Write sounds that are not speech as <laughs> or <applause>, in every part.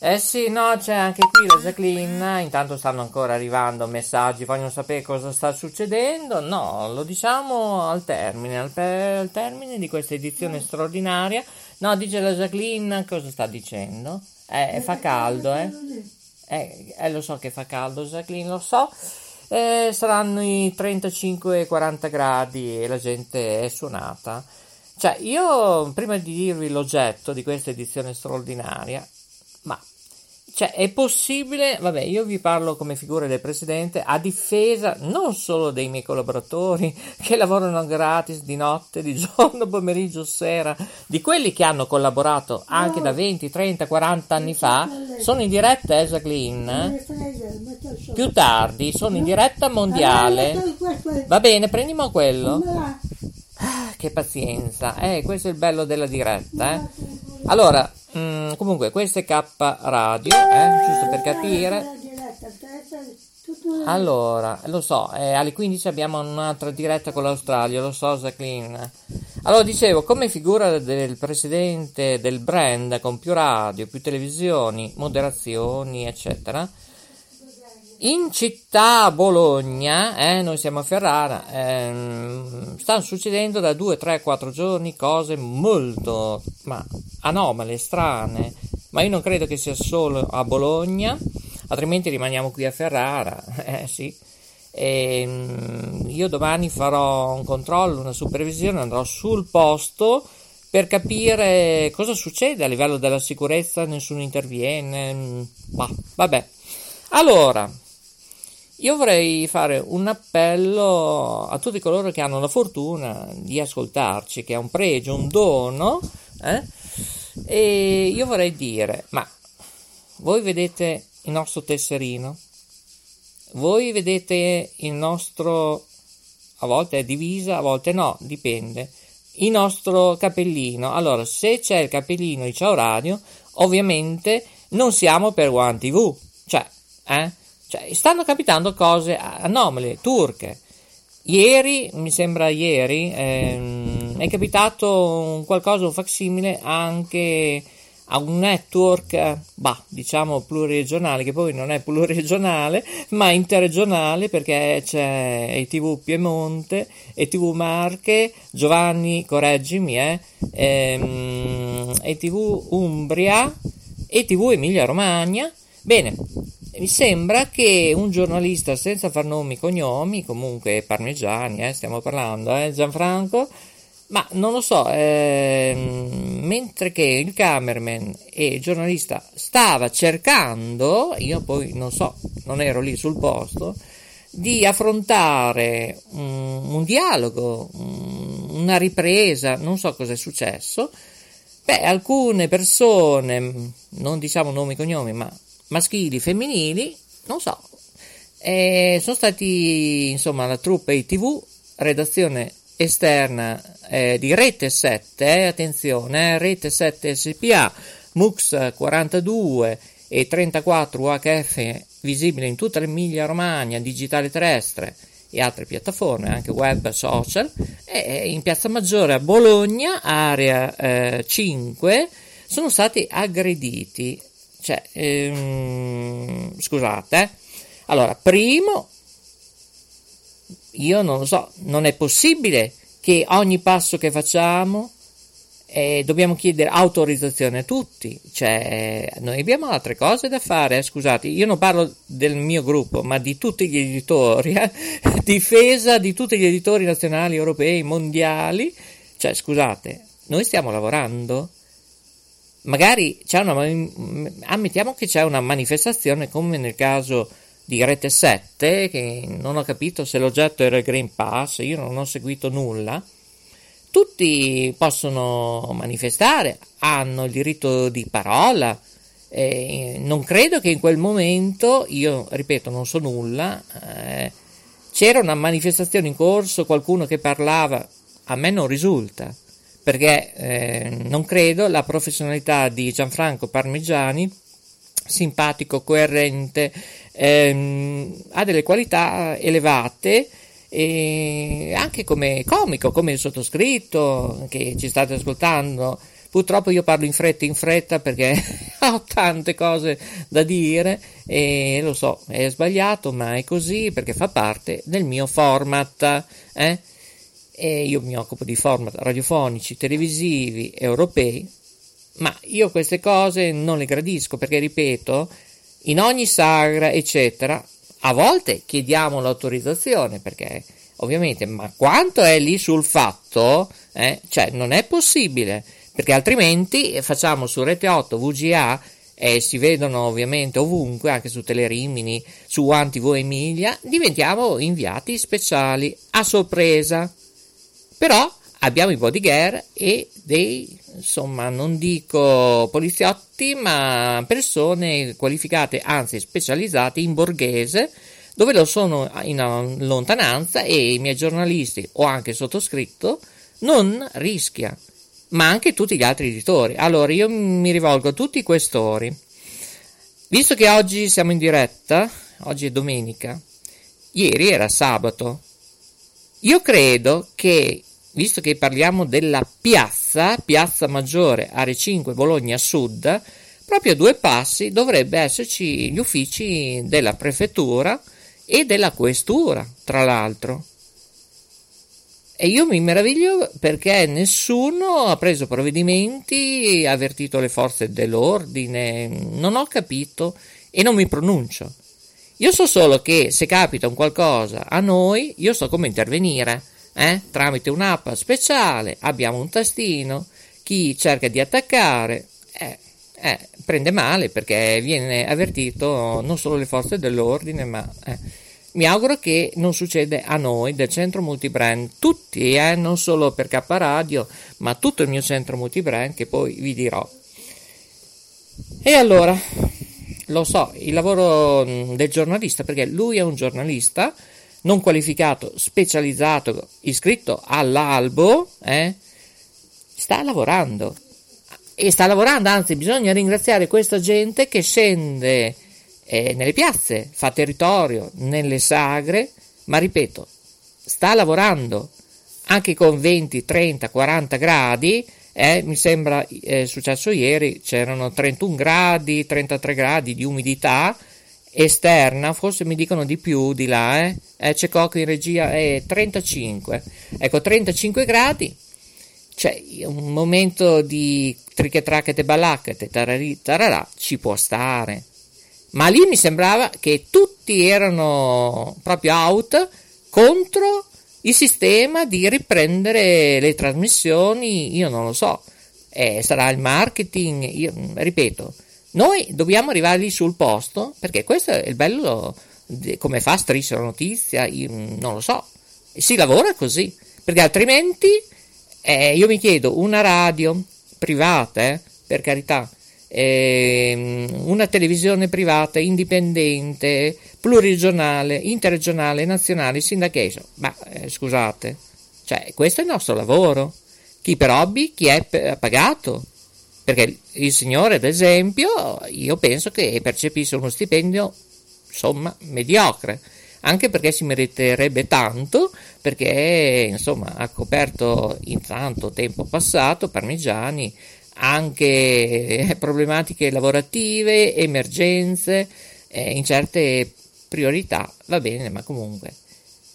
Eh sì, no, c'è anche qui la Jacqueline, intanto stanno ancora arrivando messaggi, vogliono sapere cosa sta succedendo, no, lo diciamo al termine, al, pe- al termine di questa edizione straordinaria, no, dice la Jacqueline, cosa sta dicendo? Eh, fa caldo, eh? Eh, eh, lo so che fa caldo, Jacqueline, lo so, eh, saranno i 35-40 gradi e la gente è suonata. Cioè, io prima di dirvi l'oggetto di questa edizione straordinaria, cioè, è possibile, vabbè, io vi parlo come figura del presidente a difesa non solo dei miei collaboratori <laughs> che lavorano gratis di notte, di giorno, <laughs> pomeriggio, sera, di quelli che hanno collaborato anche da 20, 30, 40 anni fa, sono in diretta, eh, Jacqueline? Più tardi, sono in diretta mondiale. Va bene, prendiamo quello. Ah, che pazienza, eh, questo è il bello della diretta, eh. Allora, Mm, comunque, questo è K Radio, eh, giusto per capire. Allora, lo so, eh, alle 15 abbiamo un'altra diretta con l'Australia, lo so, Jacqueline. Allora, dicevo, come figura del presidente del brand con più radio, più televisioni, moderazioni, eccetera, in città Bologna, eh, noi siamo a Ferrara, ehm, stanno succedendo da 2, 3, 4 giorni cose molto ma, anomale, strane, ma io non credo che sia solo a Bologna, altrimenti rimaniamo qui a Ferrara, <laughs> eh sì. E, ehm, io domani farò un controllo, una supervisione, andrò sul posto per capire cosa succede a livello della sicurezza, nessuno interviene, bah, vabbè. Allora, io vorrei fare un appello a tutti coloro che hanno la fortuna di ascoltarci, che è un pregio, un dono, eh? e io vorrei dire, ma voi vedete il nostro tesserino? Voi vedete il nostro, a volte è divisa, a volte no, dipende, il nostro capellino. Allora, se c'è il capellino di Ciao Radio, ovviamente non siamo per One TV, cioè, eh? Cioè, stanno capitando cose anomale, turche. Ieri, mi sembra ieri, ehm, è capitato qualcosa, un facsimile anche a un network, bah, diciamo pluriregionale, che poi non è pluriregionale, <laughs> ma interregionale perché c'è ETV Piemonte, ETV Marche, Giovanni, correggimi, eh, ehm, ETV Umbria, ETV Emilia Romagna. Bene, mi sembra che un giornalista senza far nomi cognomi, comunque parmigiani, eh, stiamo parlando, eh, Gianfranco, ma non lo so, ehm, mentre che il cameraman e il giornalista stava cercando, io poi non so, non ero lì sul posto, di affrontare un, un dialogo, un, una ripresa, non so cosa è successo, beh, alcune persone, non diciamo nomi e cognomi, ma maschili, femminili, non so, e sono stati insomma la truppa ITV, redazione esterna eh, di Rete 7, eh, attenzione, eh, Rete 7 SPA, MUX 42 e 34 UHF visibile in tutta l'Emilia Romagna, digitale terrestre e altre piattaforme, anche web social, e in Piazza Maggiore a Bologna, area eh, 5, sono stati aggrediti cioè, ehm, scusate, eh. allora, primo, io non lo so, non è possibile che ogni passo che facciamo eh, dobbiamo chiedere autorizzazione a tutti, cioè noi abbiamo altre cose da fare, eh, scusate, io non parlo del mio gruppo, ma di tutti gli editori, eh, <laughs> difesa di tutti gli editori nazionali, europei, mondiali, cioè scusate, noi stiamo lavorando, magari c'è una, ammettiamo che c'è una manifestazione come nel caso di Rete 7, che non ho capito se l'oggetto era il Green Pass, io non ho seguito nulla. Tutti possono manifestare, hanno il diritto di parola. Eh, non credo che in quel momento, io ripeto, non so nulla, eh, c'era una manifestazione in corso, qualcuno che parlava, a me non risulta perché eh, non credo la professionalità di Gianfranco Parmigiani, simpatico, coerente, ehm, ha delle qualità elevate e anche come comico, come il sottoscritto che ci state ascoltando. Purtroppo io parlo in fretta in fretta perché <laughs> ho tante cose da dire e lo so, è sbagliato, ma è così perché fa parte del mio format. Eh? E io mi occupo di format radiofonici, televisivi, europei, ma io queste cose non le gradisco perché, ripeto, in ogni sagra, eccetera, a volte chiediamo l'autorizzazione perché ovviamente, ma quanto è lì sul fatto, eh, cioè non è possibile perché altrimenti facciamo su Rete 8 VGA e si vedono ovviamente ovunque, anche su Telerimini, su One TV Emilia, diventiamo inviati speciali a sorpresa. Però abbiamo i bodyguard e dei, insomma, non dico poliziotti, ma persone qualificate, anzi specializzate in borghese, dove lo sono in lontananza e i miei giornalisti o anche sottoscritto non rischia ma anche tutti gli altri editori. Allora io mi rivolgo a tutti i questori. Visto che oggi siamo in diretta, oggi è domenica, ieri era sabato, io credo che, visto che parliamo della piazza, Piazza Maggiore, Are 5, Bologna Sud, proprio a due passi dovrebbe esserci gli uffici della prefettura e della questura, tra l'altro. E io mi meraviglio perché nessuno ha preso provvedimenti, ha avvertito le forze dell'ordine, non ho capito e non mi pronuncio. Io so solo che se capita un qualcosa a noi, io so come intervenire, eh? tramite un'app speciale, abbiamo un tastino, chi cerca di attaccare, eh, eh, prende male perché viene avvertito non solo le forze dell'ordine, ma... Eh, mi auguro che non succeda a noi del centro multibrand, tutti, eh, non solo per K Radio, ma tutto il mio centro multibrand che poi vi dirò. E allora, lo so, il lavoro mm, del giornalista, perché lui è un giornalista non qualificato, specializzato, iscritto all'albo, eh, sta lavorando. E sta lavorando, anzi bisogna ringraziare questa gente che scende eh, nelle piazze, fa territorio, nelle sagre, ma ripeto, sta lavorando anche con 20, 30, 40 gradi. Eh, mi sembra è successo ieri, c'erano 31 gradi, 33 gradi di umidità esterna, forse mi dicono di più di là, eh? eh c'è Cocco in regia, è 35. Ecco, 35 gradi, cioè un momento di trichetrachete balacchete, tararì, tararà, ci può stare ma lì mi sembrava che tutti erano proprio out contro il sistema di riprendere le trasmissioni, io non lo so, eh, sarà il marketing, io, ripeto, noi dobbiamo arrivare lì sul posto perché questo è il bello, come fa Striscia notizia, non lo so, si lavora così, perché altrimenti eh, io mi chiedo una radio privata, eh, per carità, eh, una televisione privata indipendente, pluriregionale, interregionale, nazionale, syndication. Ma eh, scusate, cioè, questo è il nostro lavoro. Chi per hobby, chi è pagato. Perché il signore, ad esempio, io penso che percepisse uno stipendio, insomma, mediocre anche perché si meriterebbe tanto, perché insomma ha coperto in tanto tempo passato Parmigiani, anche problematiche lavorative, emergenze, eh, in certe priorità, va bene, ma comunque.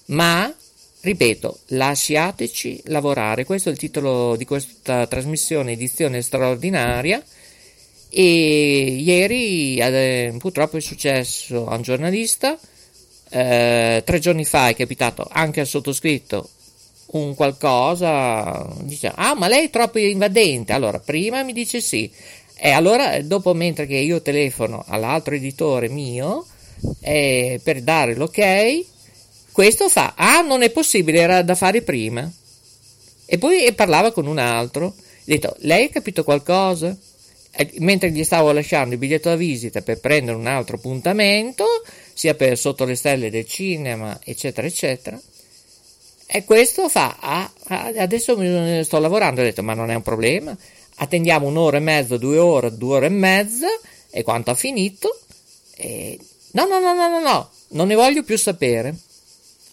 Ma, ripeto, lasciateci lavorare, questo è il titolo di questa trasmissione, edizione straordinaria. E ieri eh, purtroppo è successo a un giornalista, eh, tre giorni fa è capitato anche al sottoscritto un qualcosa, dice, ah ma lei è troppo invadente, allora prima mi dice sì, e allora dopo mentre che io telefono all'altro editore mio eh, per dare l'ok, questo fa, ah non è possibile, era da fare prima. E poi parlava con un altro, ho detto, lei ha capito qualcosa? E, mentre gli stavo lasciando il biglietto da visita per prendere un altro appuntamento, sia per sotto le stelle del cinema, eccetera, eccetera, e questo fa, ah, adesso sto lavorando, ho detto, ma non è un problema, attendiamo un'ora e mezza, due ore, due ore e mezza, e quanto ha finito? E... No, no, no, no, no, no, non ne voglio più sapere.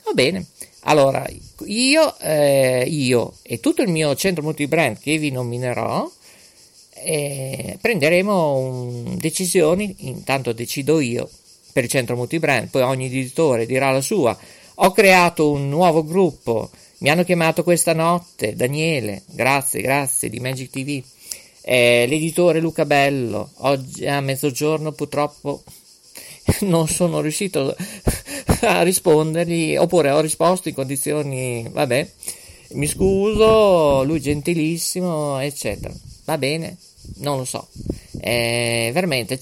Va bene, allora io, eh, io e tutto il mio centro multibrand che vi nominerò, eh, prenderemo un, decisioni, intanto decido io per il centro multibrand, poi ogni editore dirà la sua. Ho creato un nuovo gruppo, mi hanno chiamato questa notte, Daniele, grazie, grazie, di Magic TV. Eh, l'editore Luca Bello, oggi a mezzogiorno purtroppo <laughs> non sono riuscito a rispondergli, oppure ho risposto in condizioni, vabbè, mi scuso, lui gentilissimo, eccetera. Va bene, non lo so. Eh, veramente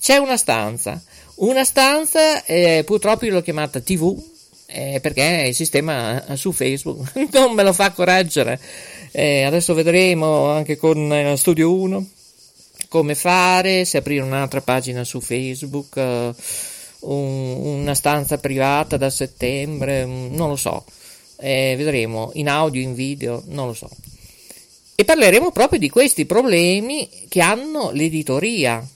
c'è una stanza, una stanza, eh, purtroppo io l'ho chiamata TV, eh, perché il sistema su Facebook <laughs> non me lo fa correggere. Eh, adesso vedremo anche con eh, Studio 1 come fare, se aprire un'altra pagina su Facebook, uh, un, una stanza privata da settembre, non lo so. Eh, vedremo in audio, in video, non lo so. E parleremo proprio di questi problemi che hanno l'editoria,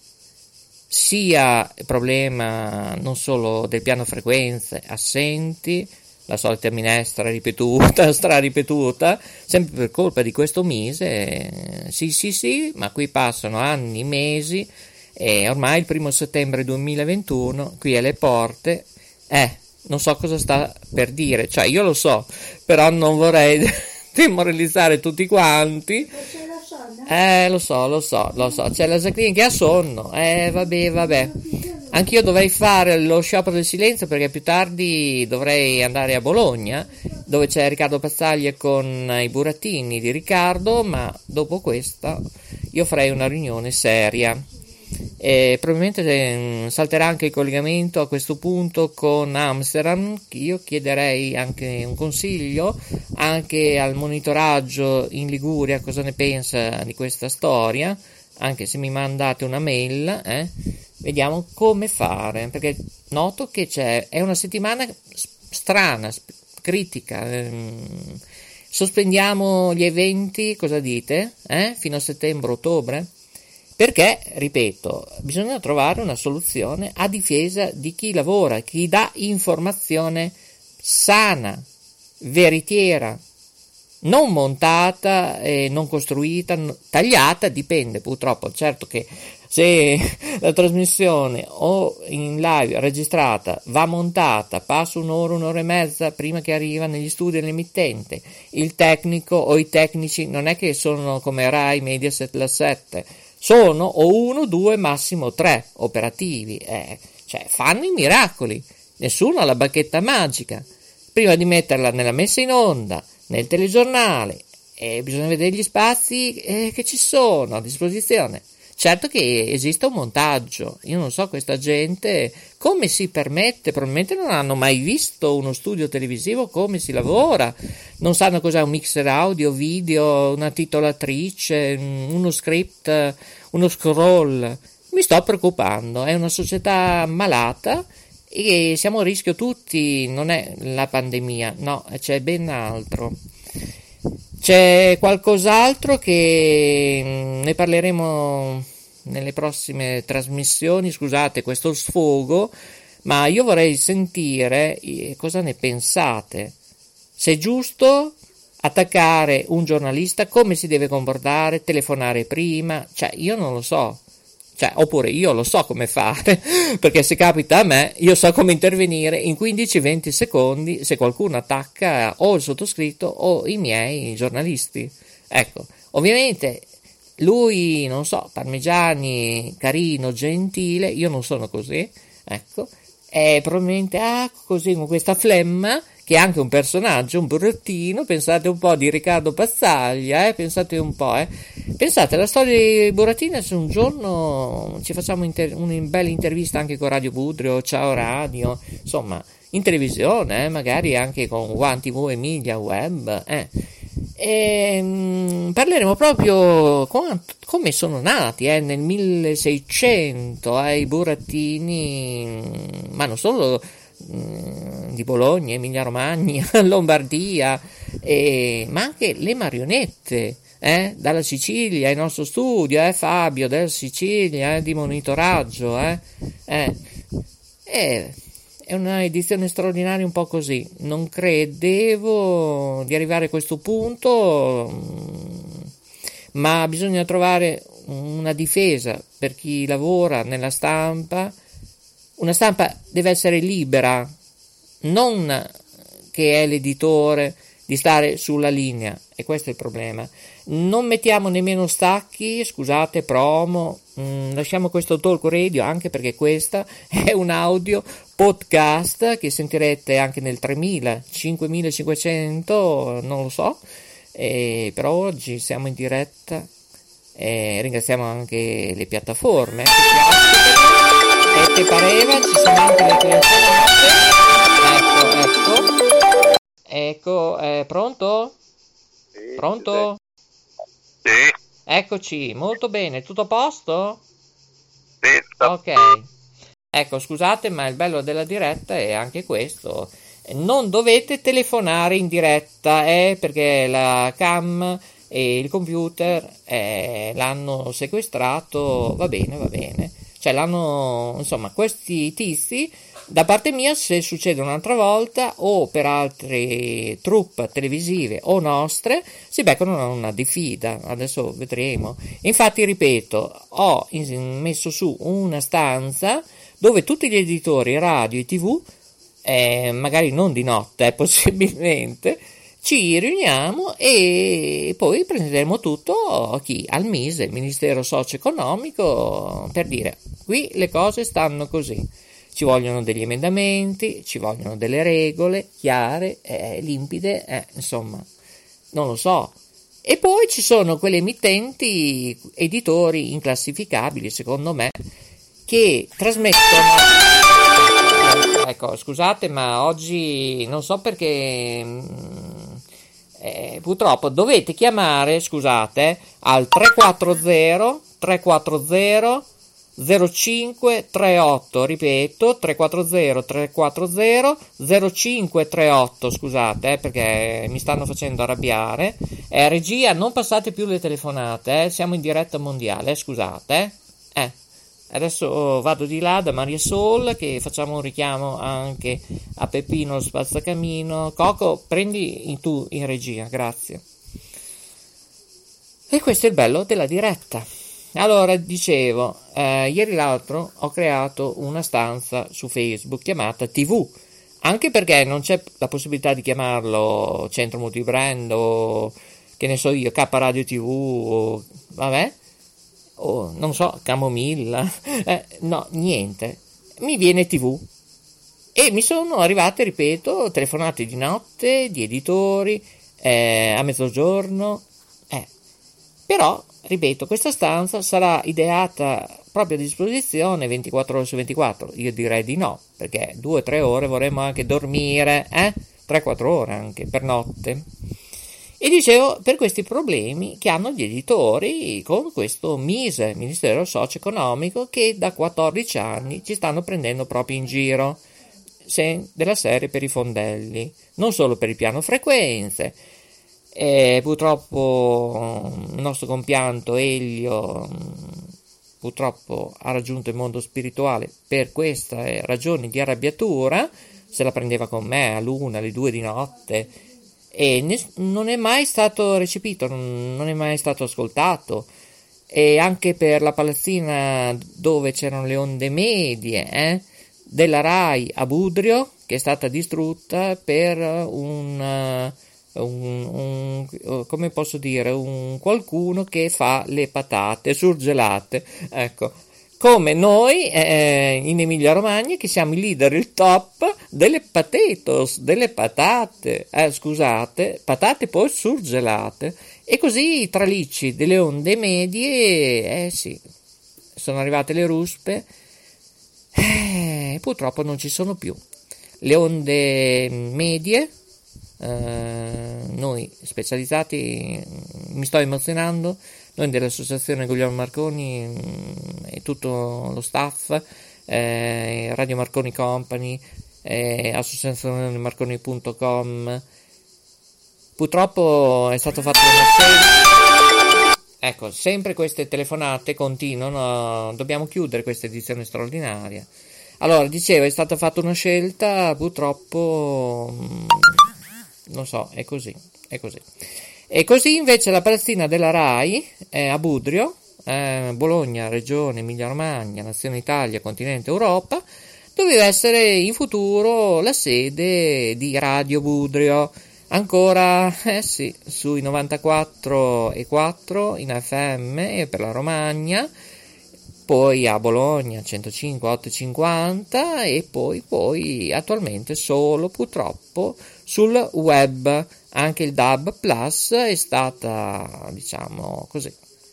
sia il problema non solo del piano frequenze assenti, la solita minestra ripetuta, <laughs> straripetuta, sempre per colpa di questo mese, sì sì sì, ma qui passano anni, mesi, e ormai il primo settembre 2021, qui alle porte, eh, non so cosa sta per dire, cioè io lo so, però non vorrei <laughs> demoralizzare tutti quanti. Eh, lo so, lo so, lo so. C'è la Jacqueline che ha sonno. Eh, vabbè, vabbè. Anch'io dovrei fare lo sciopero del silenzio perché più tardi dovrei andare a Bologna, dove c'è Riccardo Pazzaglia con i burattini di Riccardo, ma dopo questa io farei una riunione seria. E probabilmente eh, salterà anche il collegamento a questo punto con Amsterdam. Io chiederei anche un consiglio anche al monitoraggio in Liguria cosa ne pensa di questa storia. Anche se mi mandate una mail, eh, vediamo come fare. Perché noto che c'è, è una settimana strana, critica. Ehm, sospendiamo gli eventi, cosa dite? Eh? Fino a settembre-ottobre? Perché, ripeto, bisogna trovare una soluzione a difesa di chi lavora, chi dà informazione sana, veritiera, non montata, e non costruita, tagliata, dipende purtroppo. Certo che se la trasmissione o in live registrata va montata, passa un'ora, un'ora e mezza prima che arriva negli studi dell'emittente, il tecnico o i tecnici non è che sono come Rai, Mediaset, la 7 sono o uno, due, massimo tre operativi, eh, cioè fanno i miracoli, nessuno ha la bacchetta magica. Prima di metterla nella messa in onda, nel telegiornale, eh, bisogna vedere gli spazi eh, che ci sono a disposizione. Certo che esiste un montaggio, io non so questa gente come si permette, probabilmente non hanno mai visto uno studio televisivo, come si lavora, non sanno cos'è un mixer audio, video, una titolatrice, uno script, uno scroll. Mi sto preoccupando, è una società malata e siamo a rischio tutti, non è la pandemia, no, c'è ben altro. C'è qualcos'altro che mm, ne parleremo nelle prossime trasmissioni, scusate questo sfogo, ma io vorrei sentire eh, cosa ne pensate. Se è giusto attaccare un giornalista, come si deve comportare, telefonare prima, cioè io non lo so. Cioè, oppure io lo so come fare, <laughs> perché se capita a me, io so come intervenire in 15-20 secondi se qualcuno attacca o il sottoscritto o i miei giornalisti. Ecco, ovviamente lui, non so, parmigiani, carino, gentile, io non sono così, ecco, è probabilmente ah, così con questa flemma che è anche un personaggio, un burattino, pensate un po' di Riccardo Pazzaglia, eh? pensate un po', eh? pensate alla storia di Burattino, se un giorno ci facciamo inter- una bella intervista anche con Radio Budrio, Ciao Radio, insomma, in televisione, eh? magari anche con One TV e Media Web? E, mh, parleremo proprio com- come sono nati eh, nel 1600 eh, i burattini, ma non solo di Bologna, Emilia Romagna, <laughs> Lombardia, eh, ma anche le marionette. Eh, dalla Sicilia, il nostro studio, eh, Fabio, dalla Sicilia, eh, di monitoraggio. Eh, eh, eh, è una edizione straordinaria un po' così. Non credevo di arrivare a questo punto, mm, ma bisogna trovare una difesa per chi lavora nella stampa. Una stampa deve essere libera, non che è l'editore di stare sulla linea, e questo è il problema. Non mettiamo nemmeno stacchi, scusate, promo, mm, lasciamo questo talk radio anche perché questa <laughs> è un audio podcast che sentirete anche nel 3000, 5500, non lo so, e per oggi siamo in diretta e ringraziamo anche le piattaforme. E ti pareva, ci sono anche le telefonate. Ecco, ecco. Ecco, eh, pronto? Sì, Pronto? Sì, Eccoci, molto bene, tutto a posto? sì, Ok. Ecco, scusate, ma il bello della diretta è anche questo. Non dovete telefonare in diretta, eh, perché la cam e il computer eh, l'hanno sequestrato, va bene, va bene. Cioè l'hanno, insomma, questi tizi, da parte mia, se succede un'altra volta o per altre troupe televisive o nostre, si beccano una diffida. Adesso vedremo. Infatti, ripeto, ho messo su una stanza dove tutti gli editori radio e tv, eh, magari non di notte, eh, <laughs> possibilmente, ci riuniamo e poi prenderemo tutto chi? Al MISE, il Ministero Socio-Economico, per dire qui le cose stanno così. Ci vogliono degli emendamenti, ci vogliono delle regole chiare, eh, limpide, eh, insomma, non lo so. E poi ci sono quelle emittenti, editori inclassificabili, secondo me, che trasmettono. Ecco, scusate, ma oggi non so perché. Eh, purtroppo dovete chiamare, scusate, al 340 340 0538, ripeto, 340 340 0538, scusate, eh, perché mi stanno facendo arrabbiare. Eh, regia, non passate più le telefonate, eh, siamo in diretta mondiale, scusate. Eh. Adesso vado di là da Maria Sol che facciamo un richiamo anche a Peppino spazzacamino. Coco, prendi in- tu in regia, grazie. E questo è il bello della diretta. Allora, dicevo, eh, ieri l'altro ho creato una stanza su Facebook chiamata TV, anche perché non c'è la possibilità di chiamarlo Centro Multibrand o che ne so io, K Radio TV o vabbè, o non so, Camomilla, eh, no, niente. Mi viene TV. E mi sono arrivate, ripeto, telefonate di notte, di editori, eh, a mezzogiorno. Eh. Però, ripeto, questa stanza sarà ideata proprio a disposizione 24 ore su 24. Io direi di no, perché 2-3 ore vorremmo anche dormire, eh? 3-4 ore anche per notte. E dicevo, per questi problemi che hanno gli editori con questo MISE, Ministero Socio-Economico, che da 14 anni ci stanno prendendo proprio in giro della serie per i fondelli, non solo per il piano frequenze. E purtroppo mm, il nostro compianto Elio mm, purtroppo ha raggiunto il mondo spirituale per queste ragioni di arrabbiatura, se la prendeva con me all'una, alle due di notte e ness- non è mai stato recepito, non, è mai stato ascoltato. E anche per la palazzina dove c'erano le onde medie eh, della RAI a Budrio, che è stata distrutta per un, eh, un- un- come posso dire, un qualcuno che fa le patate surgelate. Ecco, come noi eh, in Emilia Romagna che siamo i leader, il top delle potatoes, delle patate, eh, scusate, patate poi surgelate. E così i tralicci delle onde medie, eh sì, sono arrivate le ruspe, eh, purtroppo non ci sono più. Le onde medie, eh, noi specializzati, mi sto emozionando, noi dell'associazione Guglielmo Marconi mm, e tutto lo staff, eh, Radio Marconi Company, eh, associazionemarconi.com, purtroppo è stato fatto una scelta. Ecco, sempre queste telefonate continuano, dobbiamo chiudere questa edizione straordinaria. Allora, dicevo, è stata fatta una scelta, purtroppo, mm, non so, è così, è così. E così invece la palazzina della RAI eh, a Budrio, eh, Bologna, Regione Emilia-Romagna, Nazione Italia, Continente Europa, doveva essere in futuro la sede di Radio Budrio. Ancora, eh sì, sui 94 e 4 in FM per la Romagna, poi a Bologna 105 850 e poi, poi attualmente solo purtroppo sul web. Anche il DAB Plus è stata, diciamo così,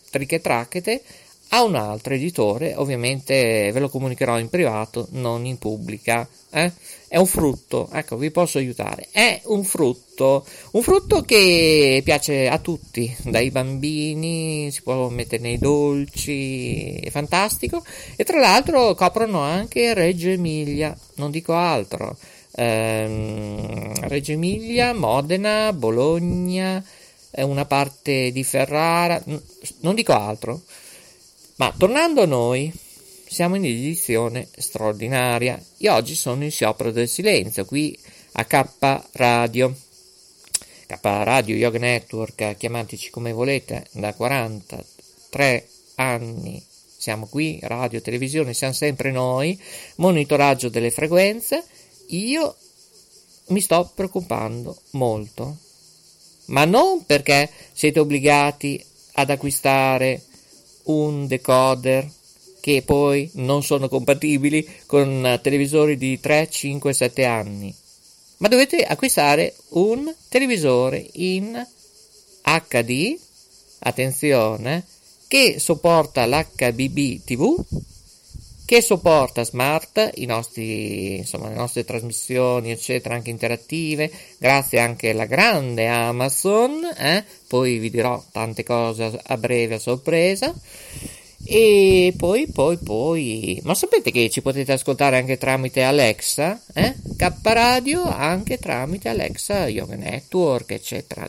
triche tracchete a un altro editore, ovviamente ve lo comunicherò in privato, non in pubblica. Eh? È un frutto, ecco, vi posso aiutare. È un frutto, un frutto che piace a tutti, dai bambini, si può mettere nei dolci, è fantastico. E tra l'altro coprono anche Reggio Emilia, non dico altro. Ehm, Reggio Emilia, Modena, Bologna, una parte di Ferrara, non dico altro. Ma tornando a noi, siamo in edizione straordinaria. Io oggi sono in sciopero del silenzio qui a K Radio. K Radio Yoga Network, chiamateci come volete, da 43 anni siamo qui, radio, televisione, siamo sempre noi, monitoraggio delle frequenze. Io mi sto preoccupando molto, ma non perché siete obbligati ad acquistare un decoder che poi non sono compatibili con televisori di 3, 5, 7 anni. Ma dovete acquistare un televisore in HD, attenzione, che sopporta l'HBB TV, che sopporta smart, i nostri, insomma, le nostre trasmissioni, eccetera, anche interattive, grazie anche alla grande Amazon, eh? poi vi dirò tante cose a breve a sorpresa. E poi, poi, poi, ma sapete che ci potete ascoltare anche tramite Alexa, eh? K Radio, anche tramite Alexa, Yoga Network, eccetera.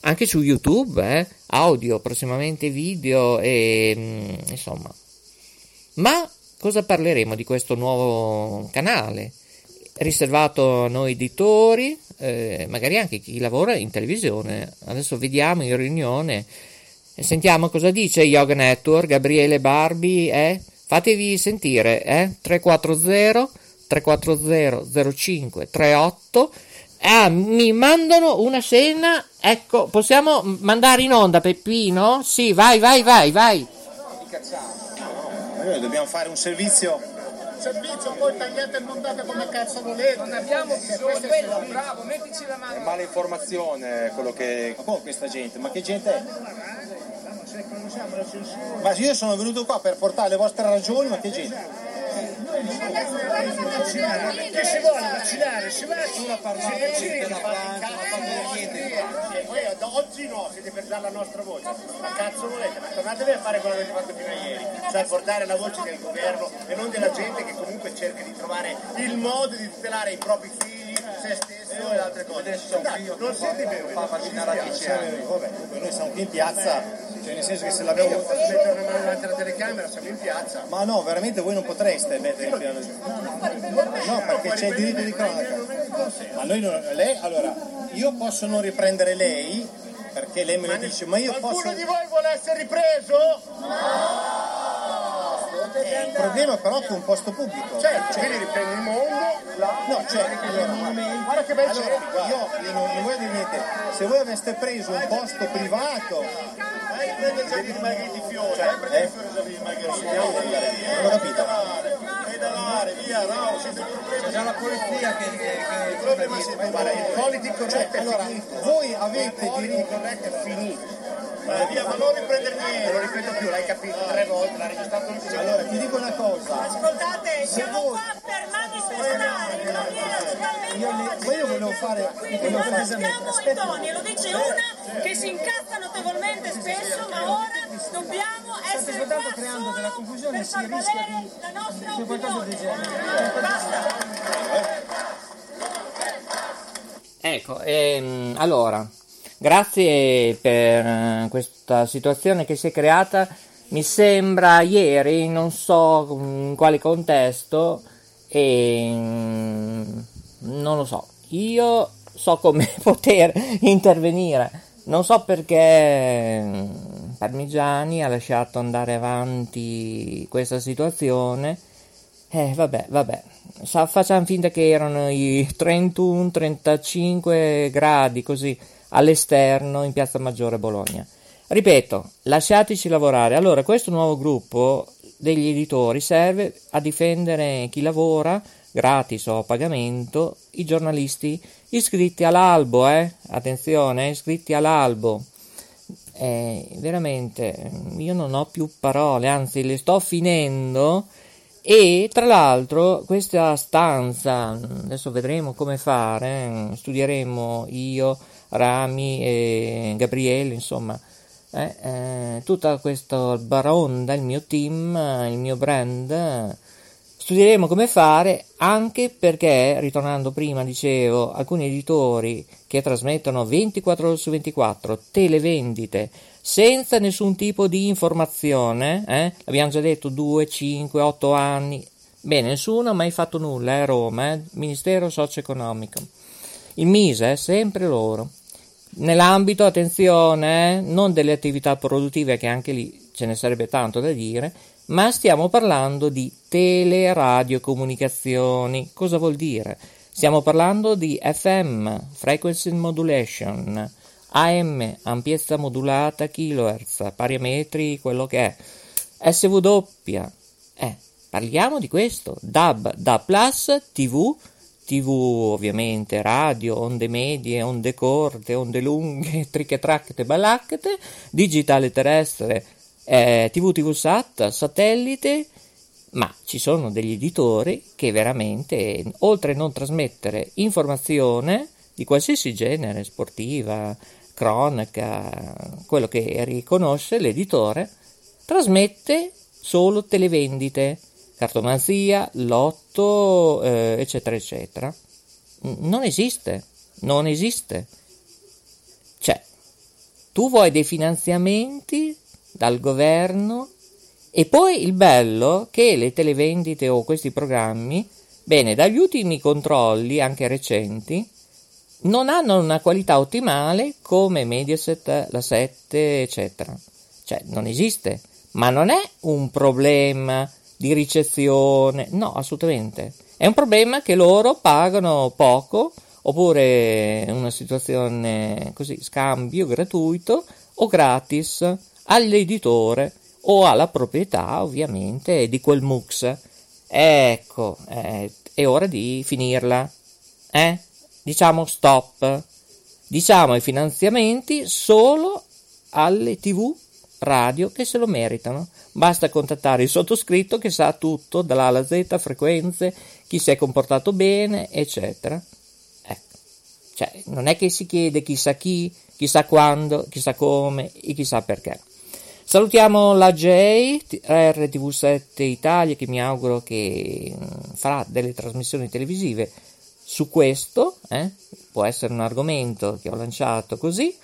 Anche su YouTube, eh? Audio, prossimamente video e mm, insomma. Ma cosa parleremo di questo nuovo canale? Riservato a noi editori, eh, magari anche chi lavora in televisione. Adesso vediamo in riunione e sentiamo cosa dice Yoga Network, Gabriele Barbi, eh? Fatevi sentire, eh? 340 340 05 38 Ah, mi mandano una scena. Ecco, possiamo mandare in onda Peppino? Sì, vai, vai, vai, vai. Noi dobbiamo fare un servizio. servizio, poi tagliate e montate come cazzo volete. Non abbiamo bisogno di quello, bravo, mettici la È mano. mala informazione quello che. Ma come questa gente? Ma che gente è? Ma io sono venuto qua per portare le vostre ragioni, ma che gente? Che si vuole vaccinare? Si vaccina. Si vaccina. della Francia. E poi da oggi no, siete per dare la nostra voce. Ma cazzo volete? Tornatevi a fare quello che avete fatto fino a ieri. Cioè portare la voce del governo e non della gente che comunque cerca di trovare il modo di tutelare i propri figli, se stesso e altre cose. Adesso Dai, non siete veri. fa vaccinare a 10 anni. Vabbè, Comunque noi siamo qui in piazza, cioè nel senso che se l'abbiamo posso mettere una mano davanti alla telecamera, siamo in piazza. Ma no, veramente voi non potreste mettere in piano. No, perché c'è il diritto di cronaca. Ma noi non. Lei, allora, io posso non riprendere lei, perché lei me lo dice, ma io Qualcuno posso. di voi vuole essere ripreso? Eh, il problema però è che è un posto pubblico. Certo, Cioè, quindi riprendi il mondo. No, cioè, allora, Guarda che bei allora, guarda. io, io non, non voglio dire niente, se voi aveste preso un posto privato, Vai a prendere il giardino di Margherita di Fiore, fiore del giardino di Margherita di Fiore. non ho capito. Pedalare, via, no, senza problemi. C'è la polizia che, Il problema è guarda, il politic correct è allora, finito. voi avete diritto. correct è finito. Vai via, ma non riprendere niente. Lo ripeto più, l'hai capito tre volte, l'ha registrato il Allora, ti dico una cosa, Ascoltate, siamo qua per manifestare, non viene totalmente io, le- ma io volevo fare, Quindi non abbiamo i toni, e lo dice una che si incazza notevolmente spesso, ma ora dobbiamo essere qua solo per far valere la nostra opinione. genere. Basta. Ecco, ehm, allora, grazie per eh, questa situazione che si è creata. Mi sembra ieri, non so in quale contesto, e mm, non lo so. Io so come <laughs> poter intervenire, non so perché, Parmigiani ha lasciato andare avanti questa situazione. Eh, vabbè, vabbè, facciamo finta che erano i 31-35 gradi così all'esterno in Piazza Maggiore Bologna. Ripeto, lasciateci lavorare. Allora, questo nuovo gruppo degli editori serve a difendere chi lavora gratis o a pagamento, i giornalisti iscritti all'albo, eh? attenzione, iscritti all'albo. Eh, veramente, io non ho più parole, anzi le sto finendo e tra l'altro questa stanza, adesso vedremo come fare, studieremo io, Rami e Gabriele, insomma, eh, eh, tutta questa baronda, il mio team, il mio brand, studieremo come fare anche perché, ritornando prima, dicevo, alcuni editori che trasmettono 24 ore su 24 televendite senza nessun tipo di informazione, eh? abbiamo già detto 2, 5, 8 anni, bene, nessuno ha mai fatto nulla, è eh, Roma, eh? Ministero Socio-Economico. Il Mise, sempre loro nell'ambito, attenzione, eh, non delle attività produttive, che anche lì ce ne sarebbe tanto da dire, ma stiamo parlando di teleradiocomunicazioni. Cosa vuol dire? Stiamo parlando di FM, Frequency Modulation, AM, ampiezza modulata kilohertz, parametri, quello che è, SW, eh, parliamo di questo, DAB, DAB+, TV, TV ovviamente, radio, onde medie, onde corte, onde lunghe, <laughs> triche tracchete, balacchete, digitale terrestre, eh, TV TV SAT, satellite, ma ci sono degli editori che veramente, oltre a non trasmettere informazione di qualsiasi genere, sportiva, cronaca, quello che riconosce l'editore, trasmette solo televendite cartomanzia, lotto, eh, eccetera, eccetera. Non esiste, non esiste. Cioè, tu vuoi dei finanziamenti dal governo e poi il bello che le televendite o questi programmi, bene, dagli ultimi controlli, anche recenti, non hanno una qualità ottimale come Mediaset, la 7, eccetera. Cioè, non esiste. Ma non è un problema di ricezione, no, assolutamente. È un problema che loro pagano poco, oppure una situazione così, scambio gratuito o gratis all'editore o alla proprietà, ovviamente, di quel MUX. Ecco, eh, è ora di finirla. Eh? Diciamo stop. Diciamo i finanziamenti solo alle tv radio che se lo meritano. Basta contattare il sottoscritto che sa tutto, dall'A alla Z, frequenze, chi si è comportato bene, eccetera. Ecco. Cioè, non è che si chiede chissà chi, chissà quando, chissà come e chissà perché. Salutiamo la J, RTV7 Italia, che mi auguro che mm, farà delle trasmissioni televisive su questo, eh? può essere un argomento che ho lanciato così.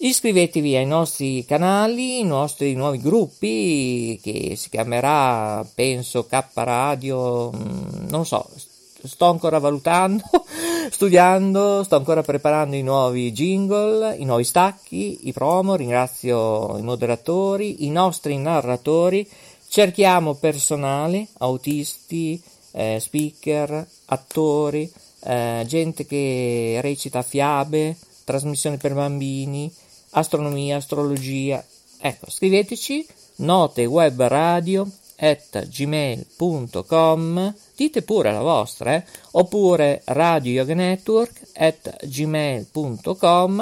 Iscrivetevi ai nostri canali, ai nostri nuovi gruppi che si chiamerà, penso, K Radio, mm, non so, sto ancora valutando, <laughs> studiando, sto ancora preparando i nuovi jingle, i nuovi stacchi, i promo, ringrazio i moderatori, i nostri narratori, cerchiamo personale, autisti, eh, speaker, attori, eh, gente che recita fiabe, trasmissioni per bambini, astronomia, astrologia. Ecco, scriveteci note web radio at dite pure la vostra eh? oppure radio yoga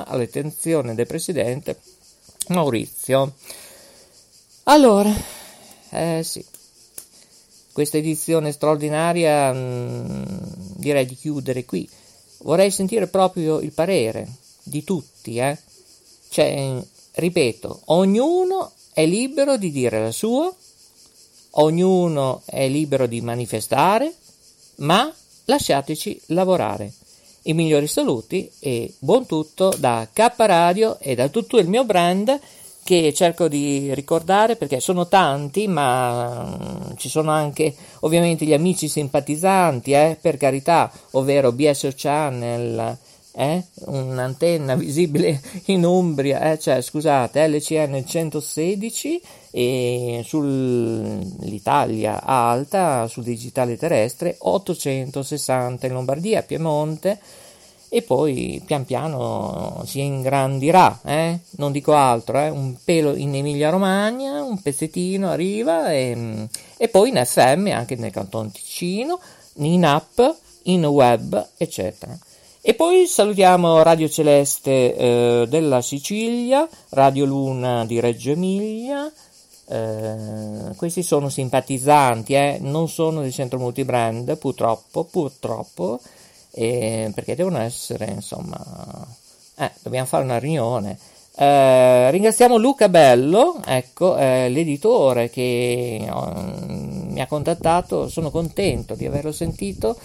all'attenzione del presidente Maurizio allora eh sì questa edizione straordinaria mh, mm, direi di chiudere qui vorrei sentire proprio il parere di tutti eh cioè, ripeto, ognuno è libero di dire la sua, ognuno è libero di manifestare, ma lasciateci lavorare. I migliori saluti e buon tutto da K Radio e da tutto il mio brand che cerco di ricordare perché sono tanti, ma ci sono anche ovviamente gli amici simpatizzanti, eh, per carità, ovvero BSO Channel, eh? un'antenna visibile in Umbria, eh? cioè scusate, LCN 116 e sull'Italia alta, sul digitale terrestre 860 in Lombardia, Piemonte e poi pian piano si ingrandirà, eh? non dico altro, eh? un pelo in Emilia Romagna, un pezzettino arriva e, e poi in FM anche nel Canton Ticino, in app, in web, eccetera. E poi salutiamo Radio Celeste eh, della Sicilia, Radio Luna di Reggio Emilia. Eh, questi sono simpatizzanti, eh? non sono del centro multibrand, purtroppo, purtroppo, perché devono essere, insomma, eh, dobbiamo fare una riunione. Eh, ringraziamo Luca Bello, ecco, eh, l'editore che mi ha contattato, sono contento di averlo sentito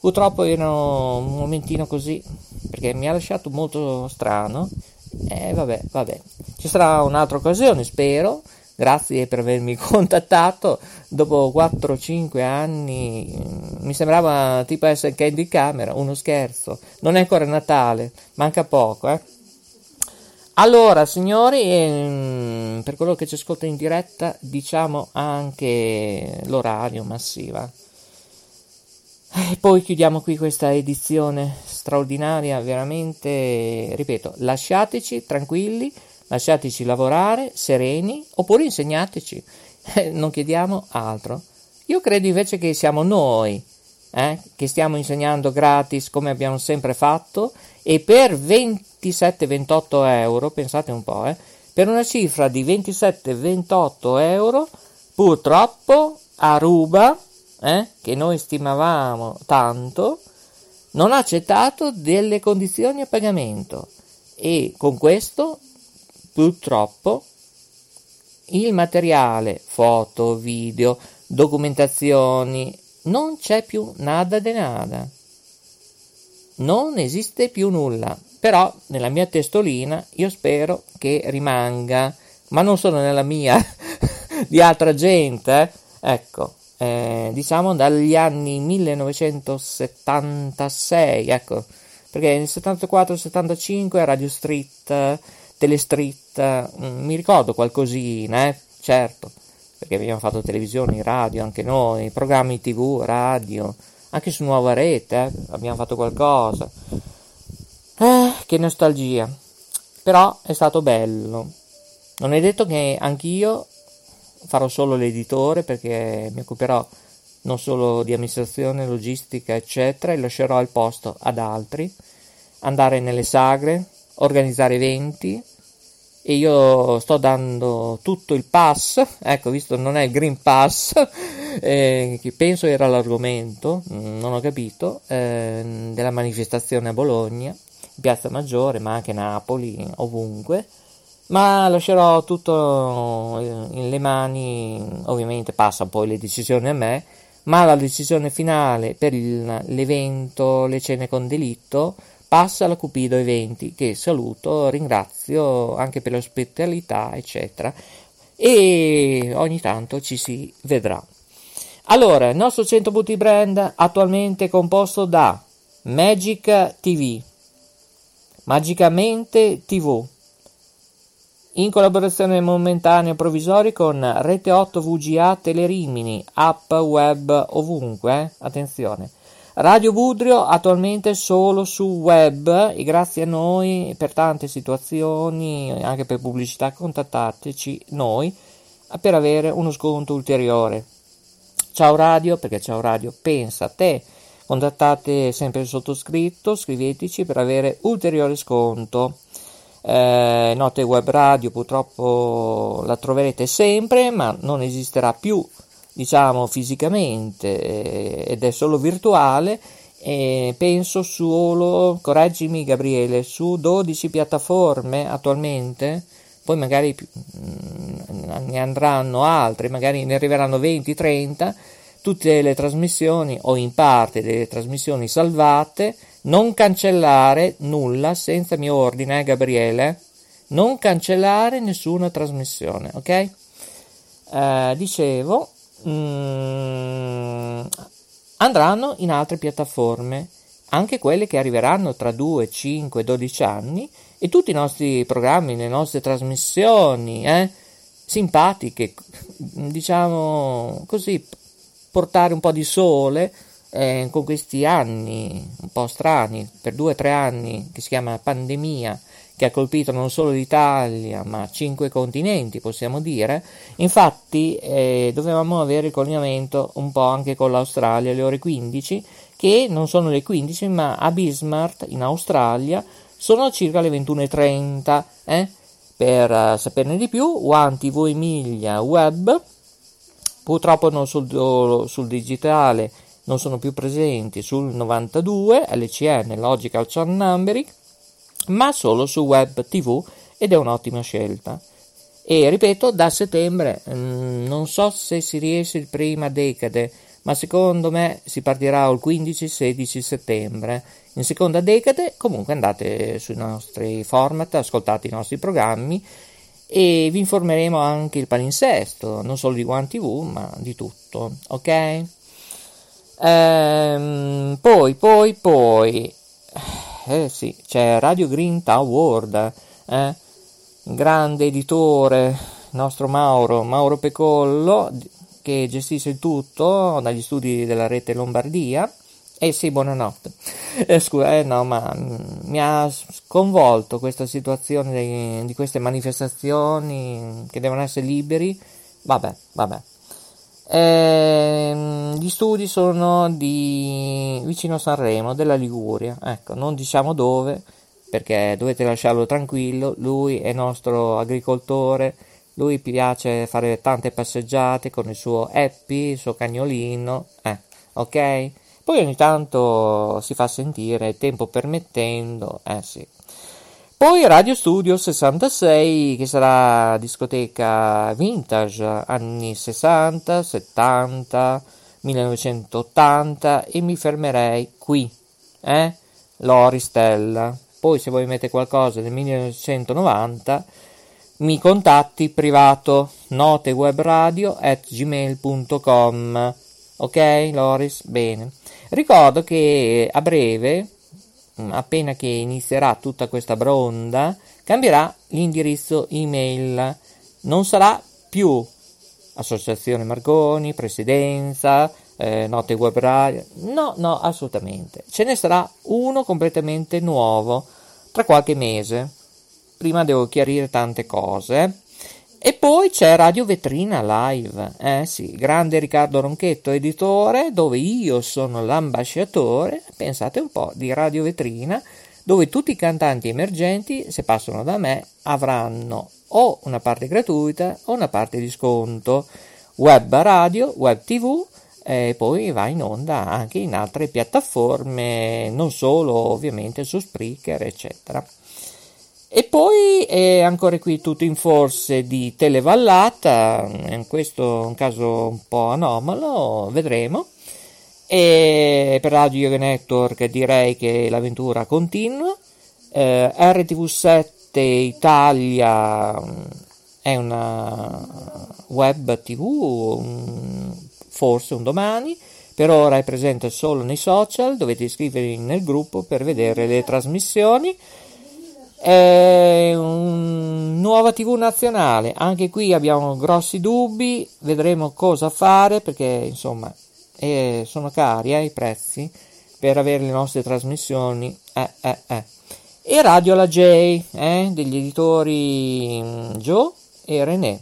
Purtroppo era un momentino così, perché mi ha lasciato molto strano. E eh, vabbè, vabbè. Ci sarà un'altra occasione, spero. Grazie per avermi <laughs> contattato. Dopo 4-5 anni mi sembrava tipo essere Candy Camera, uno scherzo. Non è ancora Natale, manca poco, eh. Allora, signori, ehm, per quello che ci ascolta in diretta, diciamo anche l'orario massiva. E poi chiudiamo qui questa edizione straordinaria, veramente, ripeto, lasciateci tranquilli, lasciateci lavorare sereni, oppure insegnateci, eh, non chiediamo altro. Io credo invece che siamo noi eh, che stiamo insegnando gratis come abbiamo sempre fatto e per 27-28 euro, pensate un po', eh, per una cifra di 27-28 euro, purtroppo Aruba eh, che noi stimavamo tanto, non ha accettato delle condizioni a pagamento e con questo purtroppo il materiale, foto, video, documentazioni, non c'è più nada de nada. Non esiste più nulla. Però nella mia testolina io spero che rimanga, ma non solo nella mia, <laughs> di altra gente. Eh? Ecco, eh, diciamo dagli anni 1976, ecco, perché nel 74-75 Radio Street, Telestreet, mm, mi ricordo qualcosina, eh, certo, perché abbiamo fatto televisione, radio, anche noi, programmi tv, radio, anche su Nuova Rete, eh, abbiamo fatto qualcosa. Eh, che nostalgia. Però è stato bello. Non è detto che anch'io farò solo l'editore perché mi occuperò non solo di amministrazione, logistica, eccetera, e lascerò il posto ad altri, andare nelle sagre, organizzare eventi e io sto dando tutto il pass, ecco, visto non è il Green Pass, <laughs> eh, che penso era l'argomento, non ho capito, eh, della manifestazione a Bologna, Piazza Maggiore, ma anche Napoli, ovunque ma lascerò tutto nelle mani, ovviamente passa poi le decisioni a me, ma la decisione finale per il, l'evento Le cene con delitto passa alla Cupido Eventi, che saluto, ringrazio anche per l'ospitalità, eccetera, e ogni tanto ci si vedrà. Allora, il nostro centro Booty Brand attualmente è composto da Magic TV, Magicamente TV, in collaborazione momentanea e provvisoria con Rete 8 VGA Telerimini, app web ovunque, eh? attenzione. Radio Budrio attualmente solo su web e grazie a noi per tante situazioni, anche per pubblicità, contattateci noi per avere uno sconto ulteriore. Ciao Radio, perché Ciao Radio pensa a te. Contattate sempre il sottoscritto, scriveteci per avere ulteriore sconto. Eh, Note Web Radio purtroppo la troverete sempre, ma non esisterà più, diciamo, fisicamente eh, ed è solo virtuale. E penso solo, correggimi Gabriele, su 12 piattaforme attualmente, poi magari mm, ne andranno altre, magari ne arriveranno 20-30, tutte le trasmissioni o in parte delle trasmissioni salvate non cancellare nulla senza mio ordine, eh, Gabriele. Non cancellare nessuna trasmissione, ok? Eh, dicevo, mm, andranno in altre piattaforme anche quelle che arriveranno tra 2, 5, 12 anni e tutti i nostri programmi, le nostre trasmissioni, eh, simpatiche, diciamo così, portare un po' di sole eh, con questi anni un po' strani, per due o tre anni, che si chiama pandemia, che ha colpito non solo l'Italia, ma cinque continenti, possiamo dire. Infatti, eh, dovevamo avere il collegamento un po' anche con l'Australia alle ore 15, che non sono le 15, ma a Bismarck, in Australia, sono circa le 21.30. Eh? Per uh, saperne di più, One TV Emilia Web, purtroppo non sul, sul digitale non sono più presenti sul 92 LCN Logical Chart Numbering, ma solo su web TV ed è un'ottima scelta. E ripeto, da settembre mm, non so se si riesce il prima decade, ma secondo me si partirà il 15-16 settembre. In seconda decade comunque andate sui nostri format, ascoltate i nostri programmi e vi informeremo anche il palinsesto, non solo di One TV, ma di tutto, ok? Ehm, poi, poi, poi, eh sì, c'è Radio Green Award, eh? grande editore, nostro Mauro, Mauro Pecollo, che gestisce il tutto dagli studi della rete Lombardia. Eh sì, buonanotte. Eh, scusa, eh, no, ma mm, mi ha sconvolto questa situazione di, di queste manifestazioni che devono essere liberi. Vabbè, vabbè. Eh, gli studi sono di vicino Sanremo, della Liguria. Ecco, non diciamo dove, perché dovete lasciarlo tranquillo. Lui è nostro agricoltore. Lui piace fare tante passeggiate con il suo Happy, il suo cagnolino. Eh, ok? Poi ogni tanto si fa sentire, tempo permettendo. Eh sì. Poi Radio Studio 66 che sarà discoteca vintage anni 60, 70, 1980 e mi fermerei qui, eh? Lori Stella. Poi se voi mettete qualcosa del 1990 mi contatti privato notewebradio at gmail.com ok Loris? Bene. Ricordo che a breve appena che inizierà tutta questa bronda, cambierà l'indirizzo email. Non sarà più Associazione Marconi, Presidenza, eh, Note Web Radio. No, no, assolutamente. Ce ne sarà uno completamente nuovo tra qualche mese. Prima devo chiarire tante cose. E poi c'è Radio Vetrina Live, eh sì, grande Riccardo Ronchetto, editore, dove io sono l'ambasciatore, pensate un po', di Radio Vetrina, dove tutti i cantanti emergenti, se passano da me, avranno o una parte gratuita o una parte di sconto. Web radio, web tv, e poi va in onda anche in altre piattaforme, non solo ovviamente su Spreaker, eccetera. E poi è ancora qui tutto in forse di Televallata, in questo è un caso un po' anomalo, vedremo. E per Radio Yoga Network direi che l'avventura continua. Eh, RTV7 Italia mm, è una web tv, forse un domani. Per ora è presente solo nei social, dovete iscrivervi nel gruppo per vedere le trasmissioni. È una nuova TV nazionale, anche qui abbiamo grossi dubbi, vedremo cosa fare perché insomma eh, sono cari eh, i prezzi per avere le nostre trasmissioni. Eh, eh, eh. e Radio La J eh, degli editori mm, Joe e René.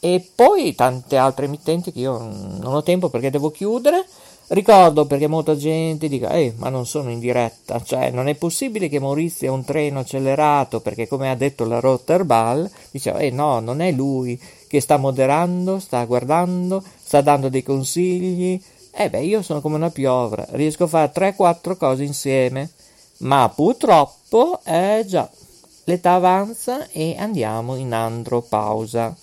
E poi tante altre emittenti che io non ho tempo perché devo chiudere. Ricordo perché molta gente dica, eh, ma non sono in diretta, cioè non è possibile che Maurizio è un treno accelerato, perché come ha detto la Rotterball, diceva, eh no, non è lui che sta moderando, sta guardando, sta dando dei consigli. Eh beh, io sono come una piovra, riesco a fare 3-4 cose insieme, ma purtroppo, eh già, l'età avanza e andiamo in andropausa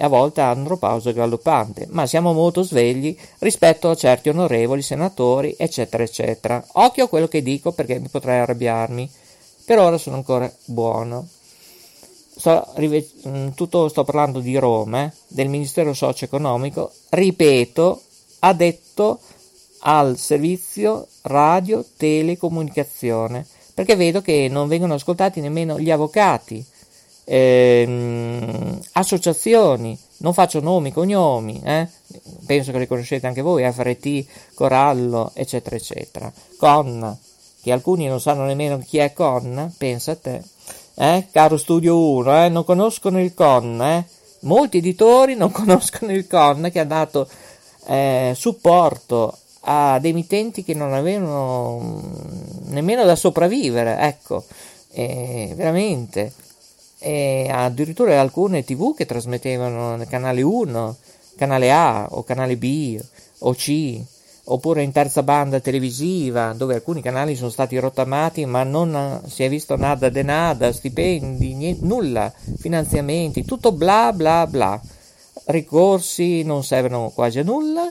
e a volte andropausa galoppante, ma siamo molto svegli rispetto a certi onorevoli senatori, eccetera, eccetera. Occhio a quello che dico perché mi potrei arrabbiarmi. Per ora sono ancora buono. Sto, mm, tutto sto parlando di Roma, eh, del Ministero Socio-Economico, ripeto, ha detto al servizio radio, telecomunicazione, perché vedo che non vengono ascoltati nemmeno gli avvocati, ehm, associazioni, non faccio nomi, cognomi, eh? penso che li conoscete anche voi, FRT, Corallo, eccetera, eccetera. Con, che alcuni non sanno nemmeno chi è Con, pensa a te, eh? caro Studio 1, eh? non conoscono il Con, eh? molti editori non <laughs> conoscono il Con che ha dato eh, supporto ad emittenti che non avevano nemmeno da sopravvivere, ecco, eh, veramente. E addirittura alcune tv che trasmettevano canale 1, canale A o canale B o C, oppure in terza banda televisiva, dove alcuni canali sono stati rottamati, ma non si è visto nada de nada, stipendi, niente, nulla, finanziamenti, tutto bla bla bla. Ricorsi non servono quasi a nulla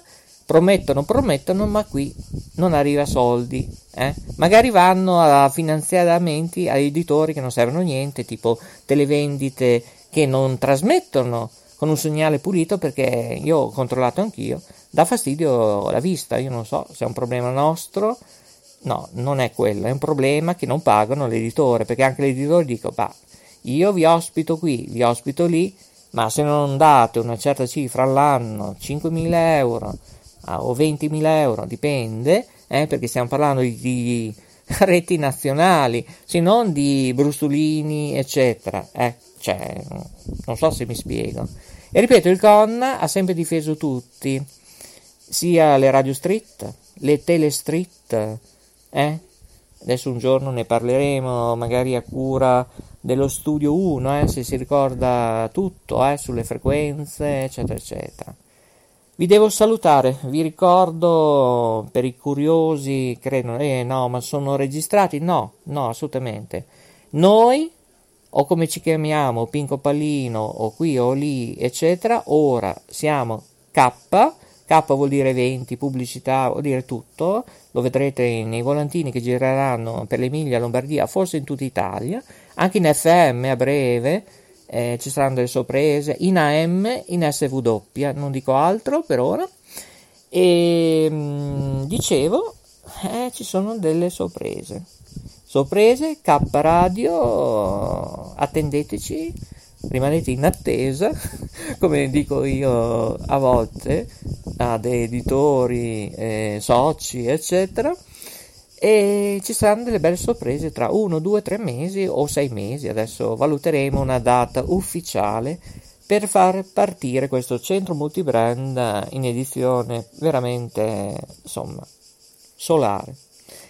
promettono, promettono, ma qui non arriva soldi. Eh? Magari vanno a finanziamenti a editori che non servono niente, tipo televendite che non trasmettono con un segnale pulito perché io ho controllato anch'io, dà fastidio la vista, io non so se è un problema nostro, no, non è quello, è un problema che non pagano l'editore, perché anche l'editore dice, bah, io vi ospito qui, vi ospito lì, ma se non date una certa cifra all'anno, 5.000 euro, o 20.000 euro, dipende, eh, perché stiamo parlando di, di <laughs> reti nazionali, se non di brustolini, eccetera. Eh, cioè, non so se mi spiego. E ripeto, il CON ha sempre difeso tutti, sia le radio street, le tele street, eh? Adesso un giorno ne parleremo, magari a cura dello studio 1, eh, se si ricorda tutto, eh, sulle frequenze, eccetera, eccetera. Vi devo salutare, vi ricordo per i curiosi, credono, eh no, ma sono registrati? No, no, assolutamente. Noi, o come ci chiamiamo, Pinco Pallino, o qui o lì, eccetera, ora siamo K, K vuol dire eventi, pubblicità, vuol dire tutto, lo vedrete nei volantini che gireranno per l'Emilia, Lombardia, forse in tutta Italia, anche in FM a breve, eh, ci saranno delle sorprese in AM, in SW, non dico altro per ora. E mm, dicevo, eh, ci sono delle sorprese. Sorprese, K Radio, attendeteci, rimanete in attesa, <laughs> come dico io a volte ad editori, eh, soci, eccetera e ci saranno delle belle sorprese tra uno, due, tre mesi o sei mesi. Adesso valuteremo una data ufficiale per far partire questo centro multibrand in edizione veramente insomma solare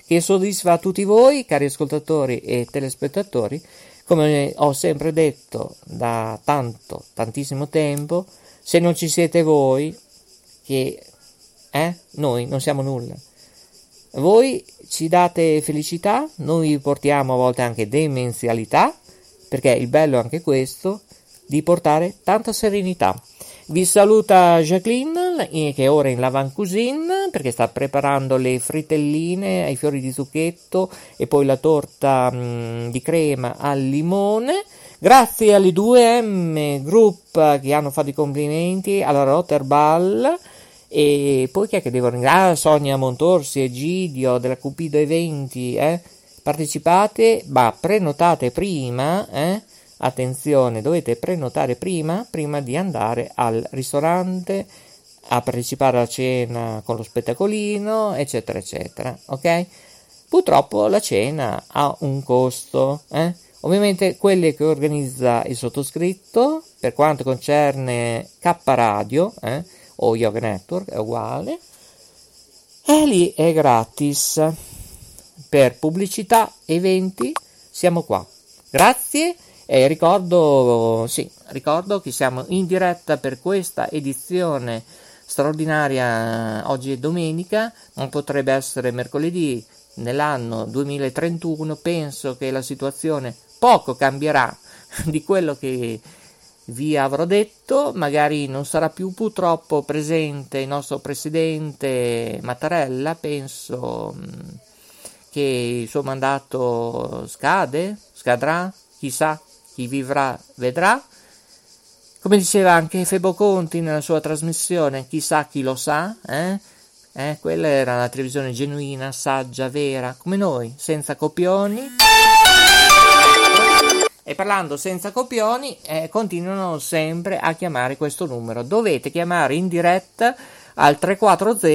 che soddisfa tutti voi cari ascoltatori e telespettatori come ho sempre detto da tanto tantissimo tempo se non ci siete voi che eh, noi non siamo nulla voi ci date felicità, noi portiamo a volte anche demenzialità, perché il bello è anche questo, di portare tanta serenità. Vi saluta Jacqueline, che è ora in Lavan Cuisine, perché sta preparando le fritelline ai fiori di zucchetto e poi la torta mh, mm, di crema al limone. Grazie alle 2M Group che hanno fatto i complimenti, alla Rotterball e poi chi è che devo ringraziare? Ah, Sonia Montorsi, Egidio della Cupido Eventi, eh? Partecipate, ma prenotate prima, eh? Attenzione, dovete prenotare prima, prima di andare al ristorante a partecipare alla cena con lo spettacolino, eccetera, eccetera, ok? Purtroppo la cena ha un costo, eh? Ovviamente quelle che organizza il sottoscritto, per quanto concerne K Radio, eh? O Yoga Network, è uguale. E lì è gratis. Per pubblicità, eventi, siamo qua. Grazie e ricordo, sì, ricordo che siamo in diretta per questa edizione straordinaria. Oggi è domenica, non potrebbe essere mercoledì nell'anno 2031. Penso che la situazione poco cambierà <laughs> di quello che vi avrò detto, magari non sarà più purtroppo presente il nostro presidente Mattarella, penso mm, che il suo mandato scade, scadrà, chissà, chi vivrà vedrà. Come diceva anche Febo Conti nella sua trasmissione, chissà chi lo sa, eh? Eh, quella era la televisione genuina, saggia, vera, come noi, senza copioni. E parlando senza copioni, eh, continuano sempre a chiamare questo numero. Dovete chiamare in diretta al 340